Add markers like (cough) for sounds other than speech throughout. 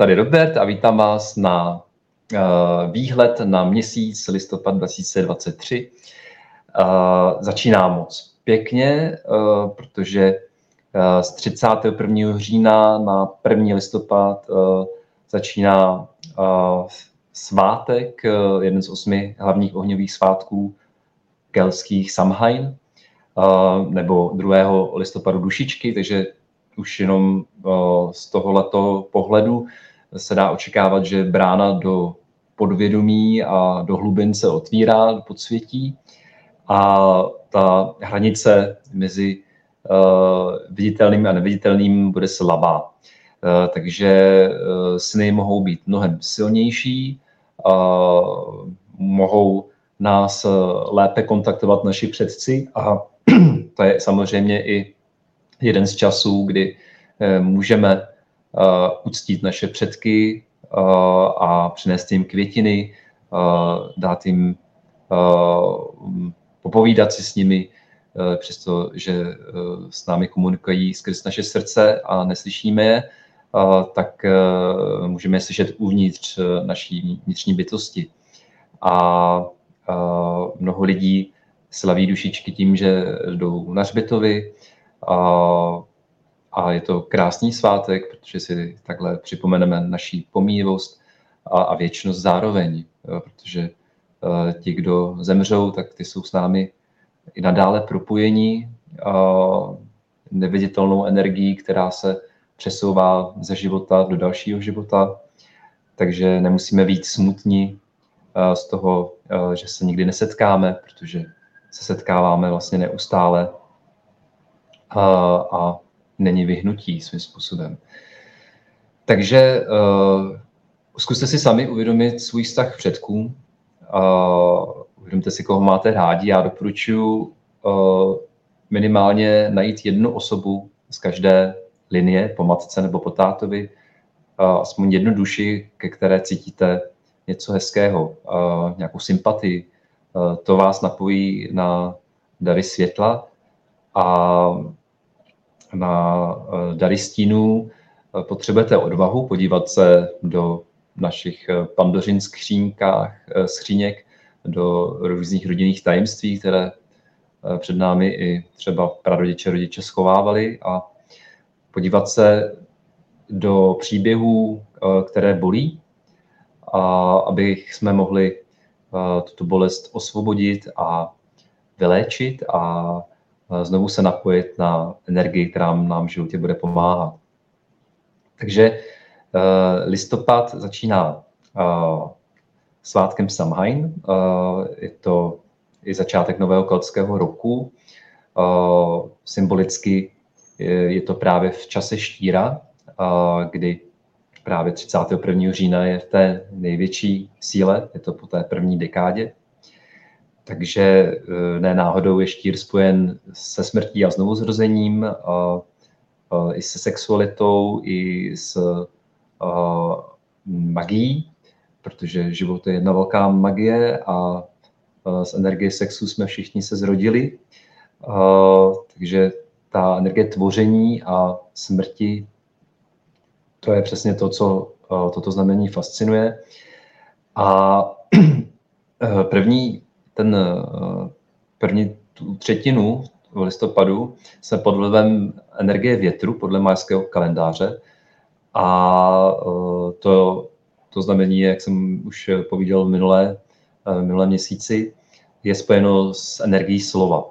tady Robert a vítám vás na výhled na měsíc listopad 2023. Začíná moc pěkně, protože z 31. října na 1. listopad začíná svátek, jeden z osmi hlavních ohňových svátků kelských Samhain, nebo 2. listopadu dušičky, takže už jenom z tohoto pohledu se dá očekávat, že brána do podvědomí a do hlubin se otvírá do podsvětí a ta hranice mezi viditelným a neviditelným bude slabá. Takže sny mohou být mnohem silnější, mohou nás lépe kontaktovat naši předci a (clears throat) to je samozřejmě i jeden z časů, kdy eh, můžeme eh, uctít naše předky eh, a přinést jim květiny, dát jim popovídat si s nimi, přestože s námi komunikují skrz naše srdce a neslyšíme je, tak můžeme je slyšet uvnitř naší vnitřní bytosti. A mnoho lidí slaví dušičky tím, že jdou na hřbitovy, a je to krásný svátek, protože si takhle připomeneme naší pomíjivost a, a věčnost zároveň, protože uh, ti, kdo zemřou, tak ty jsou s námi i nadále propojení uh, neviditelnou energií, která se přesouvá ze života do dalšího života, takže nemusíme být smutní z toho, že se nikdy nesetkáme, protože se setkáváme vlastně neustále. A, a není vyhnutí svým způsobem. Takže uh, zkuste si sami uvědomit svůj vztah předkům, uh, uvědomte si, koho máte rádi. Já doporučuji uh, minimálně najít jednu osobu z každé linie, po matce nebo po tátovi, uh, aspoň jednu duši, ke které cítíte něco hezkého, uh, nějakou sympatii. Uh, to vás napojí na dary světla a na eh, dary stínů. Eh, potřebujete odvahu podívat se do našich eh, pandořin skříňkách, skříněk, do různých rodinných tajemství, které před námi i třeba prarodiče, rodiče schovávali a podívat se do příběhů, které bolí, a aby jsme mohli tuto bolest osvobodit a vyléčit a znovu se napojit na energii, která nám v životě bude pomáhat. Takže eh, listopad začíná eh, svátkem Samhain. Eh, je to i začátek nového keltského roku. Symbolicky je to právě v čase štíra, kdy právě 31. října je v té největší síle, je to po té první dekádě. Takže eh, ne náhodou je štír spojen se smrtí a znovuzrozením, a, a, i se sexualitou, i s a, magií, protože život je jedna velká magie a, z energie sexu jsme všichni se zrodili. Takže ta energie tvoření a smrti, to je přesně to, co toto znamení fascinuje. A (clears throat) první ten eh, první tu třetinu v listopadu jsme pod vlivem energie větru podle majského kalendáře a eh, to, to znamení, jak jsem už povídal v minulé, eh, minulé měsíci, je spojeno s energií slova.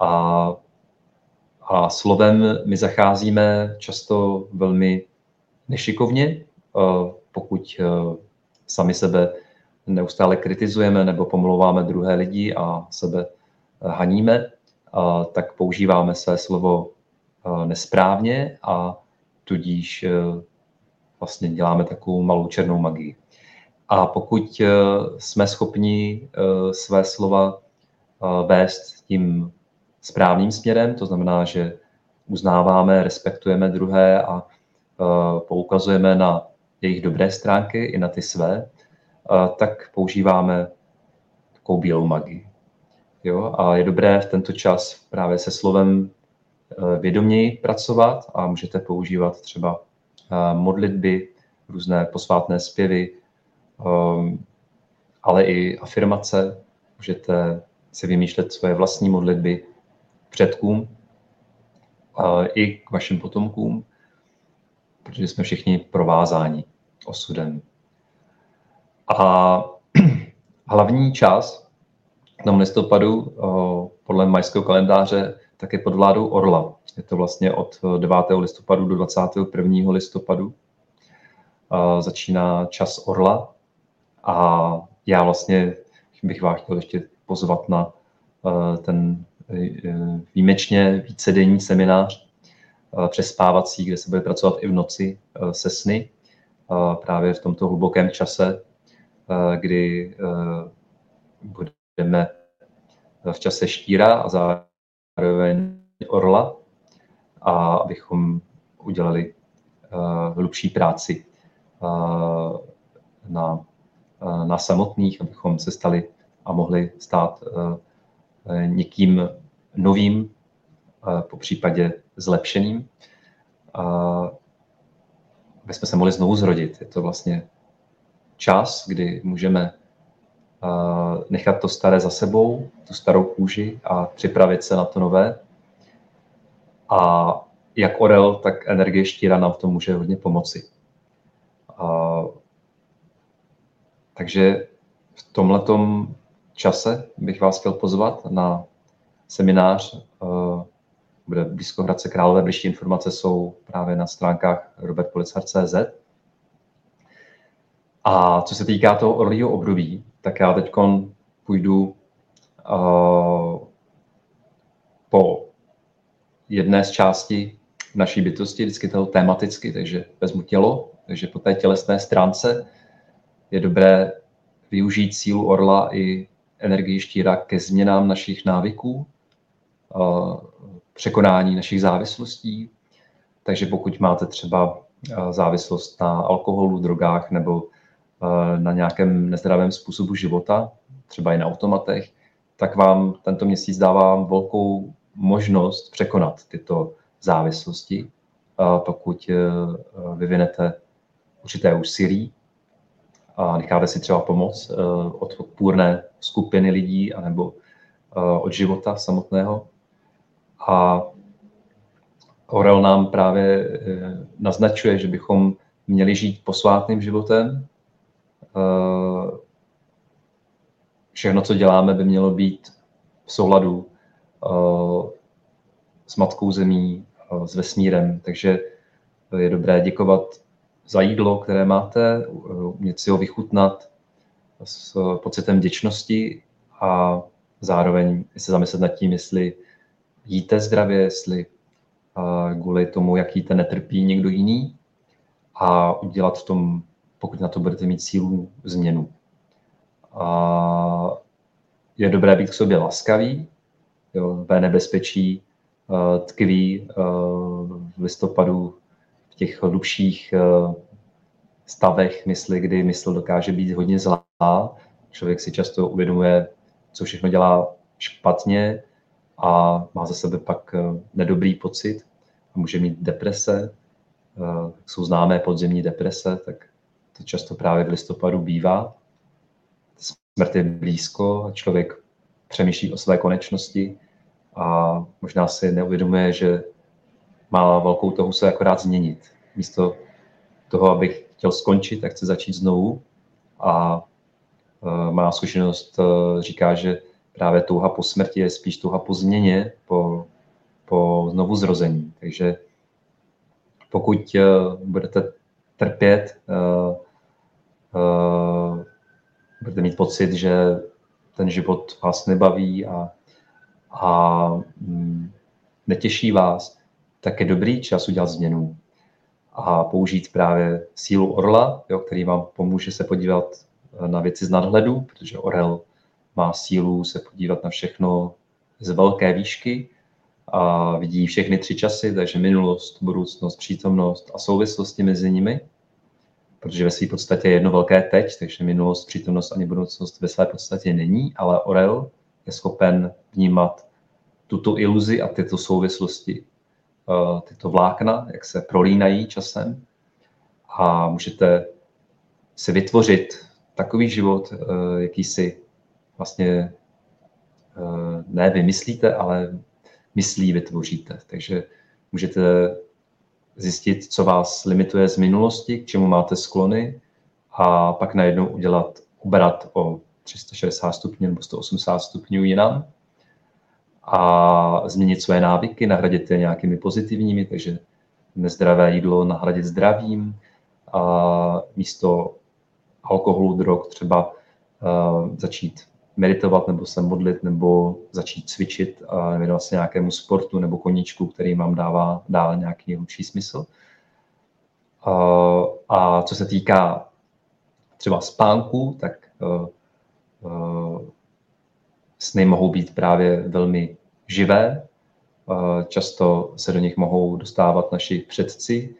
A, a slovem my zacházíme často velmi nešikovně, pokud sami sebe neustále kritizujeme nebo pomlouváme druhé lidi a sebe eh, haníme, tak používáme své slovo eh, nesprávně a tudíž eh, vlastně děláme takovou malou černou magii. A pokud jsme schopni své slova vést tím správným směrem, to znamená, že uznáváme, respektujeme druhé a poukazujeme na jejich dobré stránky i na ty své, tak používáme takovou bílou magii. Jo? A je dobré v tento čas právě se slovem e, vědoměji pracovat a můžete používat třeba e, modlitby různé posvátné zpěvy, um, ale i afirmace. Můžete si vymýšlet svoje vlastní modlitby předkům i k vašim potomkům, protože jsme všichni provázáni osudem. A (clears throat) hlavní čas tom listopadu podle majského kalendáře také pod vládou Orla. Je to vlastně od 9. listopadu do 21. listopadu. Začíná čas Orla a já vlastně bych vás chtěl ještě pozvat na ten výjimečně vícedenní seminář přespávací, kde se bude pracovat i v noci se sny, právě v tomto hlubokém čase, kdy budeme v čase štíra a zároveň orla, a abychom udělali hlubší práci na, na samotných, abychom se stali a mohli stát někým novým, po případě zlepšeným, aby jsme se mohli znovu zrodit. Je to vlastně čas, kdy můžeme nechat to staré za sebou, tu starou kůži a připravit se na to nové. A jak orel, tak energie štíra nám v tom může hodně pomoci. A, takže v tomhletom čase bych vás chtěl pozvat na seminář. Bude blízko Hradce Králové, bližší informace jsou právě na stránkách robertpolicar.cz. A co se týká toho orlího období, tak já teď půjdu uh, po jedné z části naší bytosti, vždycky toho tematicky, takže vezmu tělo, takže po té tělesné stránce je dobré využít sílu orla i energii štíra ke změnám našich návyků, překonání našich závislostí. Takže pokud máte třeba závislost na alkoholu, drogách nebo na nějakém nezdravém způsobu života, třeba i na automatech, tak vám tento měsíc dává velkou možnost překonat tyto závislosti, pokud e, vyvinete určité úsilí a necháte si třeba pomoc od odpůrné skupiny lidí anebo od života samotného. A Orel nám právě naznačuje, že bychom měli žít posvátným životem, Eh, všechno, co děláme, by mělo být v souladu eh, s matkou zemí, eh, s vesmírem. Takže je dobré děkovat za jídlo, které máte, umět si ho vychutnat s pocitem vděčnosti a zároveň se zamyslet nad tím, jestli jíte zdravě, jestli kvůli tomu, jak jíte, netrpí někdo jiný a udělat v tom pokud na to budete mít sílu změnu. A je dobré být k sobě laskavý, jo, v nebezpečí uh, tkví uh, v listopadu v těch hlubších uh, stavech mysli, kdy mysl dokáže být hodně zlá. Člověk si často uvědomuje, co všechno dělá špatně a má za sebe pak nedobrý pocit a může mít deprese. Jsou známé podzemní deprese, tak to často právě v listopadu bývá. Smrt je blízko a člověk přemýšlí o své konečnosti a možná si neuvědomuje, že má velkou toho se akorát změnit. Místo toho, abych chtěl skončit, tak chce začít znovu a uh, má zkušenost uh, říká, že právě touha po smrti je spíš touha po změně, po, po znovu zrození. Takže pokud uh, budete trpět uh, budete mít pocit, že ten život vás nebaví a, a mm, netěší vás, tak je dobrý čas udělat změnu a použít právě sílu orla, jo, který vám pomůže se podívat eh, na věci z nadhledu, protože orel má sílu se podívat na všechno z velké výšky a vidí všechny tři časy, takže minulost, budoucnost, přítomnost a souvislosti mezi nimi protože ve své podstatě je jedno velké teď, takže minulost, přítomnost ani budoucnost ve své podstatě není, ale Orel je schopen vnímat tuto iluzi a tyto souvislosti, eh, tyto vlákna, jak se prolínají časem a můžete si vytvořit takový život, jaký si vlastně ne vymyslíte, ale myslí vytvoříte. Takže můžete zjistit, co vás limituje z minulosti, k čemu máte sklony a pak najednou udělat obrat o 360 stupňů nebo 180 stupňů jinam a změnit své návyky, nahradit je nějakými pozitivními, takže nezdravé jídlo nahradit zdravím a místo alkoholu, drog třeba uh, začít meditovat nebo se modlit nebo začít cvičit a věnovat se nějakému sportu nebo koníčku, který vám dává dále nějaký hlubší smysl. A co se týká třeba spánku, tak sny mohou být právě velmi živé. Často se do nich mohou dostávat naši předci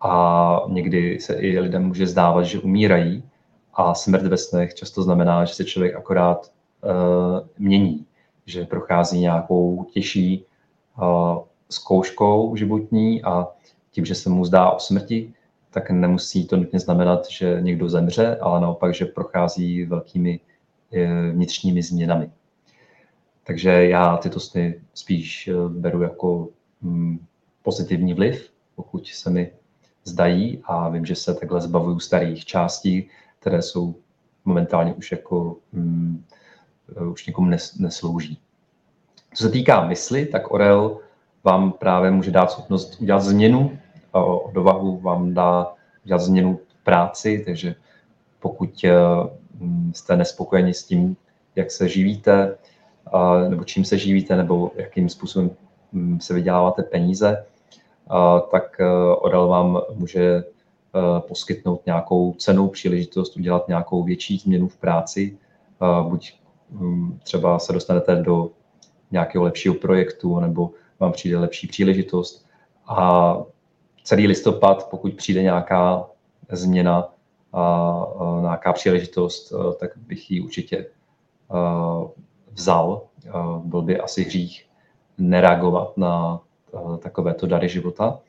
a někdy se i lidem může zdávat, že umírají. A smrt ve snech často znamená, že se člověk akorát mění, že prochází nějakou těžší uh, zkouškou životní a tím, že se mu zdá o smrti, tak nemusí to nutně znamenat, že někdo zemře, ale naopak, že prochází velkými uh, vnitřními změnami. Takže já tyto sny spíš beru jako um, pozitivní vliv, pokud se mi zdají a vím, že se takhle zbavuju starých částí, které jsou momentálně už jako Eh, už někomu nes, neslouží. Co se týká mysli, tak Orel vám právě může dát schopnost udělat změnu, odvahu vám dá udělat změnu v práci, takže pokud eh, jste nespokojeni s tím, jak se živíte, nebo čím se živíte, nebo jakým způsobem hm, se vyděláváte peníze, tak eh, Orel vám může poskytnout nějakou cenou příležitost udělat nějakou větší změnu v práci, buď Mm, třeba se dostanete do nějakého lepšího projektu nebo vám přijde lepší příležitost. A celý listopad, pokud přijde nějaká změna a nějaká příležitost, tak bych ji určitě vzal. Byl by asi hřích nereagovat na takovéto dary života.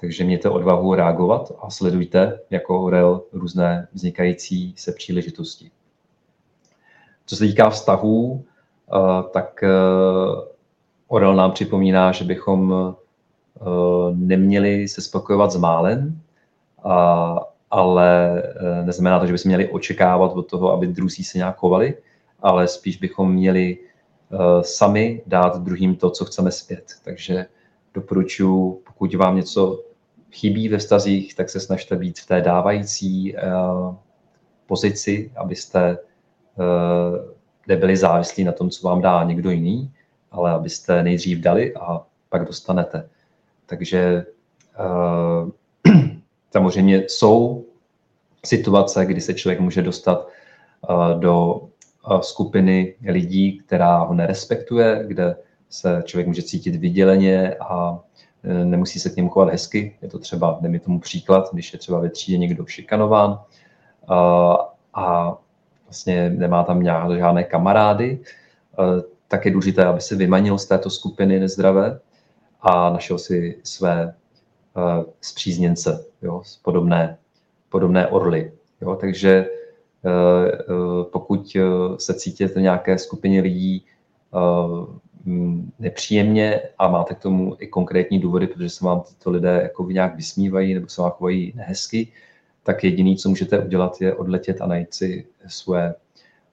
Takže mějte odvahu reagovat a sledujte jako Orel různé vznikající se příležitosti. Co se týká vztahů, eh, tak eh, Orel nám připomíná, že bychom eh, neměli se spokojovat s málem, ale neznamená to, že bychom měli očekávat od toho, aby druzí se nějak chovali, ale spíš bychom měli sami dát druhým to, co chceme zpět. Takže doporučuji, pokud vám něco chybí ve vztazích, tak se snažte být v té dávající pozici, abyste nebyli závislí na tom, co vám dá někdo jiný, ale abyste nejdřív dali a pak dostanete. Takže uh, (clears throat) samozřejmě jsou situace, kdy se člověk může dostat uh, do skupiny lidí, která ho nerespektuje, kde se člověk může cítit vyděleně a nemusí se k němu chovat hezky. Je to třeba, mi tomu příklad, když je třeba ve třídě někdo šikanován a vlastně nemá tam žádné kamarády, eh, tak je důležité, aby se vymanil z této skupiny nezdravé a našel si své eh, zpřízněnce, jo, podobné, podobné orly. Jo. Takže eh, pokud se cítíte v nějaké skupině lidí nepříjemně a máte k tomu i konkrétní důvody, protože se vám tyto lidé jako nějak vysmívají nebo se vám chovají nehezky, tak jediný, co můžete udělat, je odletět a najít si svoje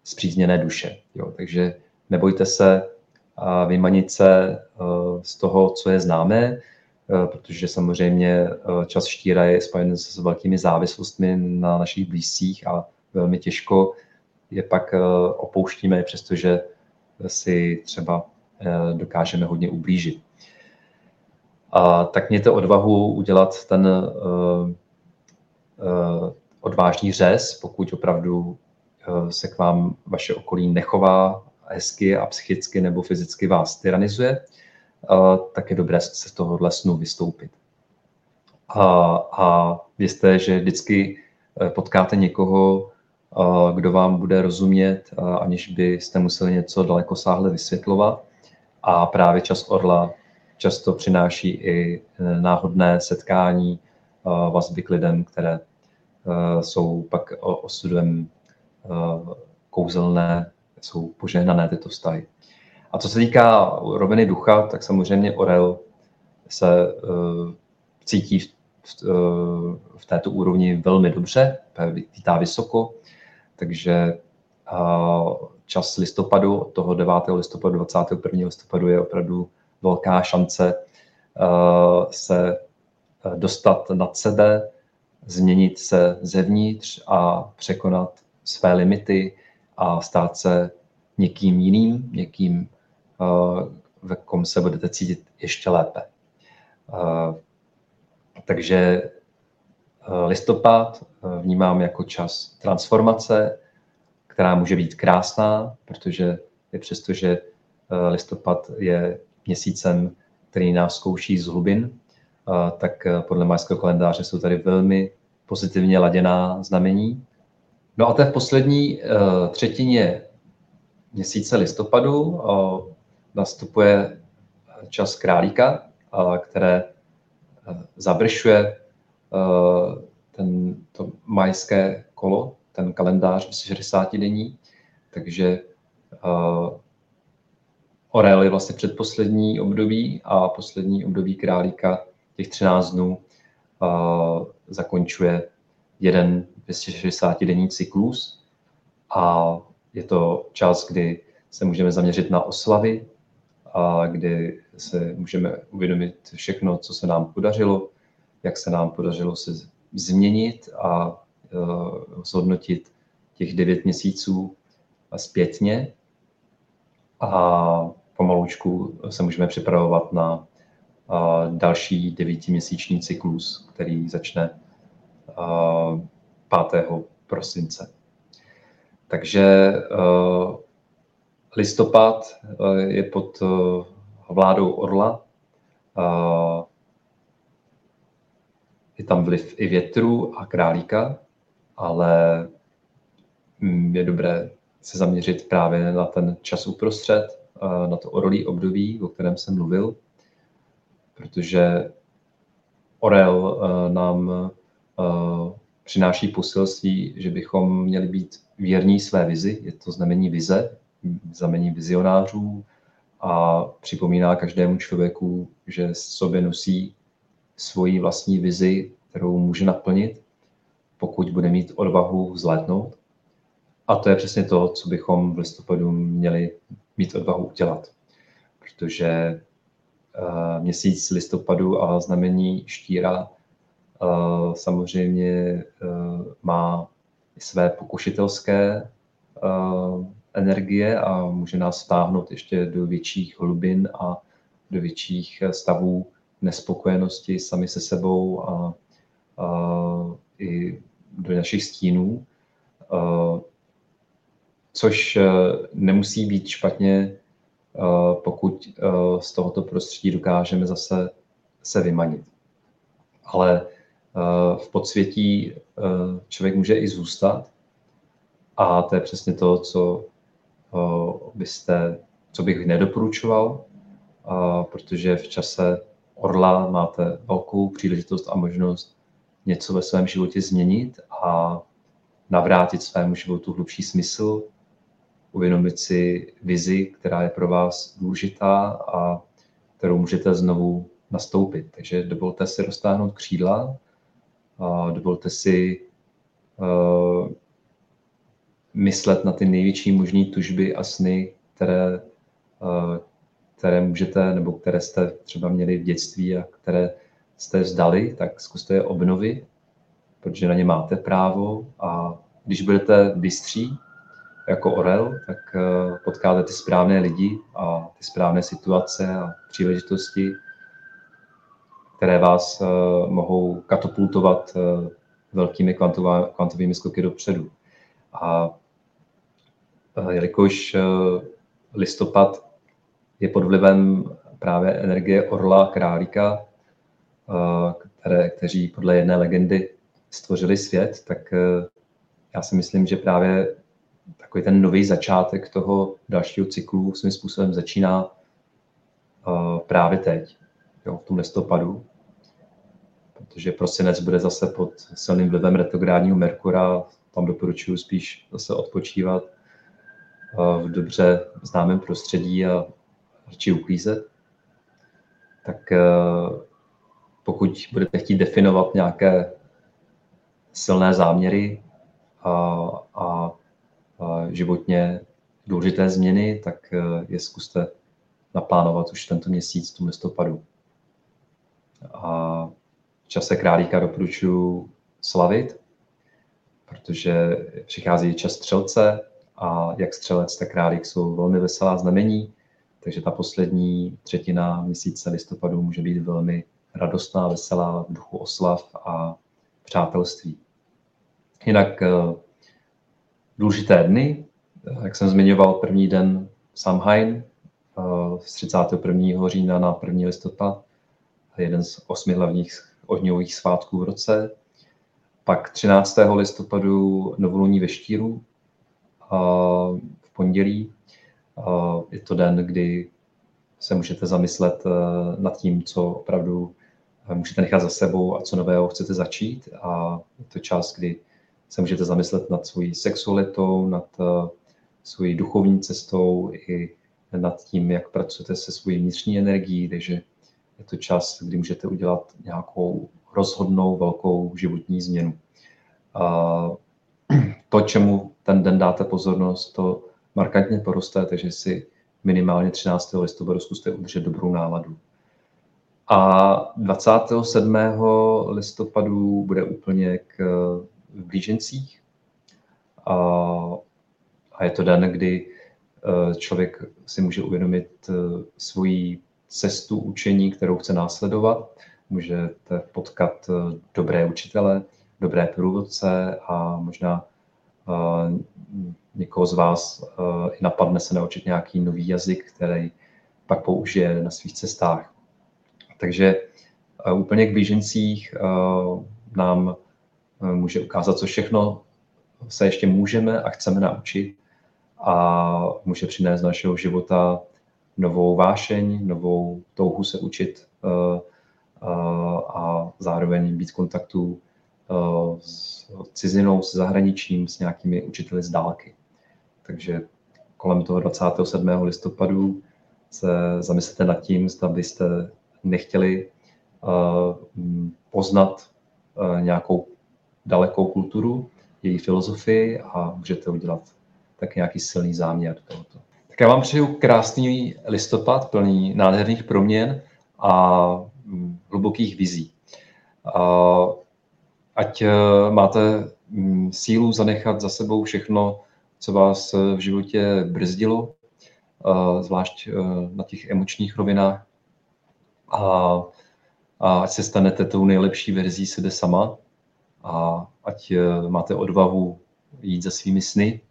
zpřízněné duše. Jo. Takže nebojte se a vymanit se e, z toho, co je známé, e, protože samozřejmě e, čas štíra je spojen s velkými závislostmi na našich blízcích a velmi těžko je pak opouštíme, přestože si třeba dokážeme hodně ublížit. A tak mějte odvahu udělat ten odvážný řez, pokud opravdu eh, se k vám vaše okolí nechová hezky a psychicky nebo fyzicky vás tyranizuje, eh, tak je dobré se z tohohle snu vystoupit. A, a vězte, že vždycky potkáte někoho, kdo vám bude rozumět, aniž byste museli něco daleko sáhle vysvětlovat. A právě čas orla často přináší i náhodné setkání vazby k lidem, které jsou pak osudem kouzelné, jsou požehnané tyto vztahy. A co se týká roviny ducha, tak samozřejmě Orel se cítí v, této úrovni velmi dobře, vítá vysoko, takže čas listopadu, toho 9. listopadu, 21. listopadu je opravdu velká šance se dostat nad sebe, změnit se zevnitř a překonat své limity a stát se někým jiným, někým ve kom se budete cítit ještě lépe. Takže listopad vnímám jako čas transformace, která může být krásná, protože je přesto, že listopad je měsícem, který nás zkouší z hlubin, tak podle majského kalendáře jsou tady velmi pozitivně laděná znamení. No a to v poslední třetině měsíce listopadu nastupuje čas králíka, které eh, završuje eh, ten, to majské kolo, ten kalendář 60 denní, takže uh, Orel je vlastně předposlední období a poslední období králíka těch 13 dnů zakončuje jeden 260 denní cyklus. A je to čas, kdy se můžeme zaměřit na oslavy, a kdy se můžeme uvědomit všechno, co se nám podařilo, jak se nám podařilo se změnit a uh, zhodnotit těch devět měsíců zpětně. A pomalučku se můžeme připravovat na další devítiměsíční cyklus, který začne uh, 5. prosince. Takže Listopad je pod vládou Orla. Je tam vliv i větru a králíka, ale mm, je dobré se zaměřit právě na ten čas uprostřed, na to orolí období, o kterém jsem mluvil, protože orel nám přináší poselství, že bychom měli být věrní své vizi, je to znamení vize, znamení vizionářů a připomíná každému člověku, že v sobě nosí svoji vlastní vizi, kterou může naplnit, pokud bude mít odvahu vzlétnout. A to je přesně to, co bychom v listopadu měli mít odvahu udělat. Protože eh, měsíc listopadu a znamení štíra eh, samozřejmě eh, má své pokušitelské energie a může nás stáhnout ještě do větších hlubin a do větších stavů nespokojenosti sami se sebou a, a i do našich stínů, a, což nemusí být špatně, pokud e, z tohoto prostředí dokážeme zase se vymanit. Ale v podsvětí člověk může i zůstat a to je přesně to, co byste, co bych nedoporučoval, protože v čase orla máte velkou příležitost a možnost něco ve svém životě změnit a navrátit svému životu hlubší smysl, uvědomit si vizi, která je pro vás důležitá a kterou můžete znovu nastoupit. Takže dovolte si roztáhnout křídla, a dovolte si uh, myslet na ty největší možné tužby a sny, které, eh, které můžete, nebo které jste třeba měli v dětství a které jste vzdali, tak zkuste je obnovit, protože na ně máte právo a když budete bystří jako orel, tak eh, potkáte ty správné lidi a ty správné situace a příležitosti, které vás eh, mohou katapultovat velkými kvantovými skoky dopředu. A Eh, jelikož eh, listopad je pod vlivem právě energie orla králíka, eh, které, kteří podle jedné legendy stvořili svět, tak já si myslím, že právě takový ten nový začátek toho dalšího cyklu svým způsobem začíná právě teď, jo, v tom listopadu. protože prosinec bude zase pod silným vlivem retrográdního Merkura, tam doporučuji spíš zase odpočívat v dobře známém prostředí a radši uklízet. Tak pokud budete chtít definovat nějaké silné záměry a, a životně důležité změny, tak je zkuste naplánovat už tento měsíc, v listopadu. A v čase králíka doporučuji slavit, protože přichází čas střelce a jak střelec, tak králík jsou velmi veselá znamení, takže ta poslední třetina měsíce listopadu může být velmi radostná, veselá v duchu oslav a přátelství. Jinak eh, důležité dny, eh, jak jsem zmiňoval, první den Samhain eh, z 31. října na 1. listopad, jeden z osmi hlavních ohňových svátků v roce. Pak 13. listopadu novoluní ve Štíru v pondělí. Je to den, kdy se můžete zamyslet nad tím, co opravdu můžete nechat za sebou a co nového chcete začít. A je to čas, kdy se můžete zamyslet nad svojí sexualitou, nad uh, svojí duchovní cestou i nad tím, jak pracujete se svojí vnitřní energií, takže je to čas, kdy můžete udělat nějakou rozhodnou velkou životní změnu. A to, čemu ten den dáte pozornost, to markantně poroste, takže si minimálně 13. listopadu zkuste udržet dobrou náladu. A 27. listopadu bude úplně k v blížencích. A, a je to den, kdy e, člověk si může uvědomit e, svoji cestu učení, kterou chce následovat. Můžete potkat e, dobré učitele, dobré průvodce a možná někoho z vás i napadne se naučit nějaký nový jazyk, který pak použije na svých cestách. Takže úplně k blížencích nám může ukázat, co všechno se ještě můžeme a chceme naučit a může přinést do našeho života novou vášeň, novou touhu se učit eh, eh, a zároveň být v kontaktu eh, s cizinou, s zahraničím, s nějakými učiteli z dálky. Takže kolem toho 27. listopadu se zamyslete nad tím, zda byste nechtěli poznat nějakou dalekou kulturu, její filozofii a můžete udělat tak nějaký silný záměr tohoto. Tak já vám přeju krásný listopad, plný nádherných proměn a mm, hlubokých vizí. Ať e, máte mm, sílu zanechat za sebou všechno, co vás v životě brzdilo, zvlášť e, na těch emočních rovinách. A, a ať se stanete tou nejlepší verzí sebe sama, a ať eh, máte odvahu jít za svými sny,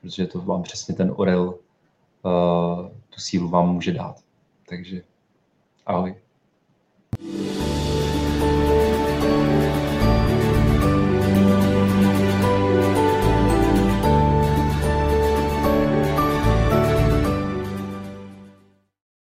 protože to vám přesně ten orel, eh, tu sílu vám může dát. Takže ahoj. thank you